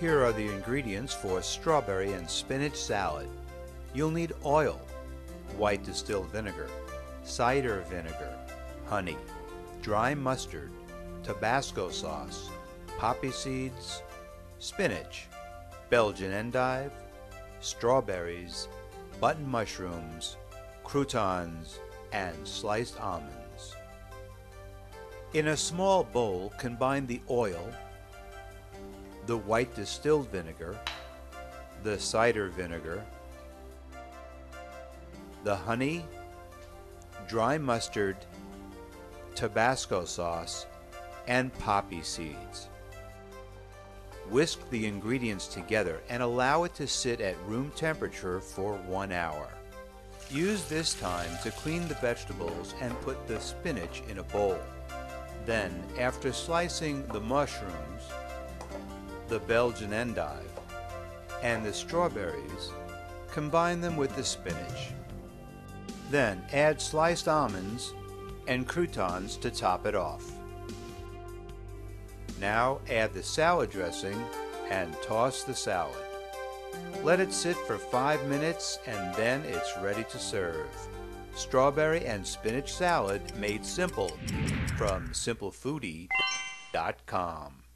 Here are the ingredients for strawberry and spinach salad. You'll need oil, white distilled vinegar, cider vinegar, honey, dry mustard, Tabasco sauce, poppy seeds, spinach, Belgian endive, strawberries, button mushrooms, croutons, and sliced almonds. In a small bowl, combine the oil, the white distilled vinegar, the cider vinegar, the honey, dry mustard, Tabasco sauce, and poppy seeds. Whisk the ingredients together and allow it to sit at room temperature for one hour. Use this time to clean the vegetables and put the spinach in a bowl. Then, after slicing the mushrooms, the Belgian endive, and the strawberries, combine them with the spinach. Then add sliced almonds and croutons to top it off. Now add the salad dressing and toss the salad. Let it sit for 5 minutes and then it's ready to serve. Strawberry and spinach salad made simple from simplefoodie.com.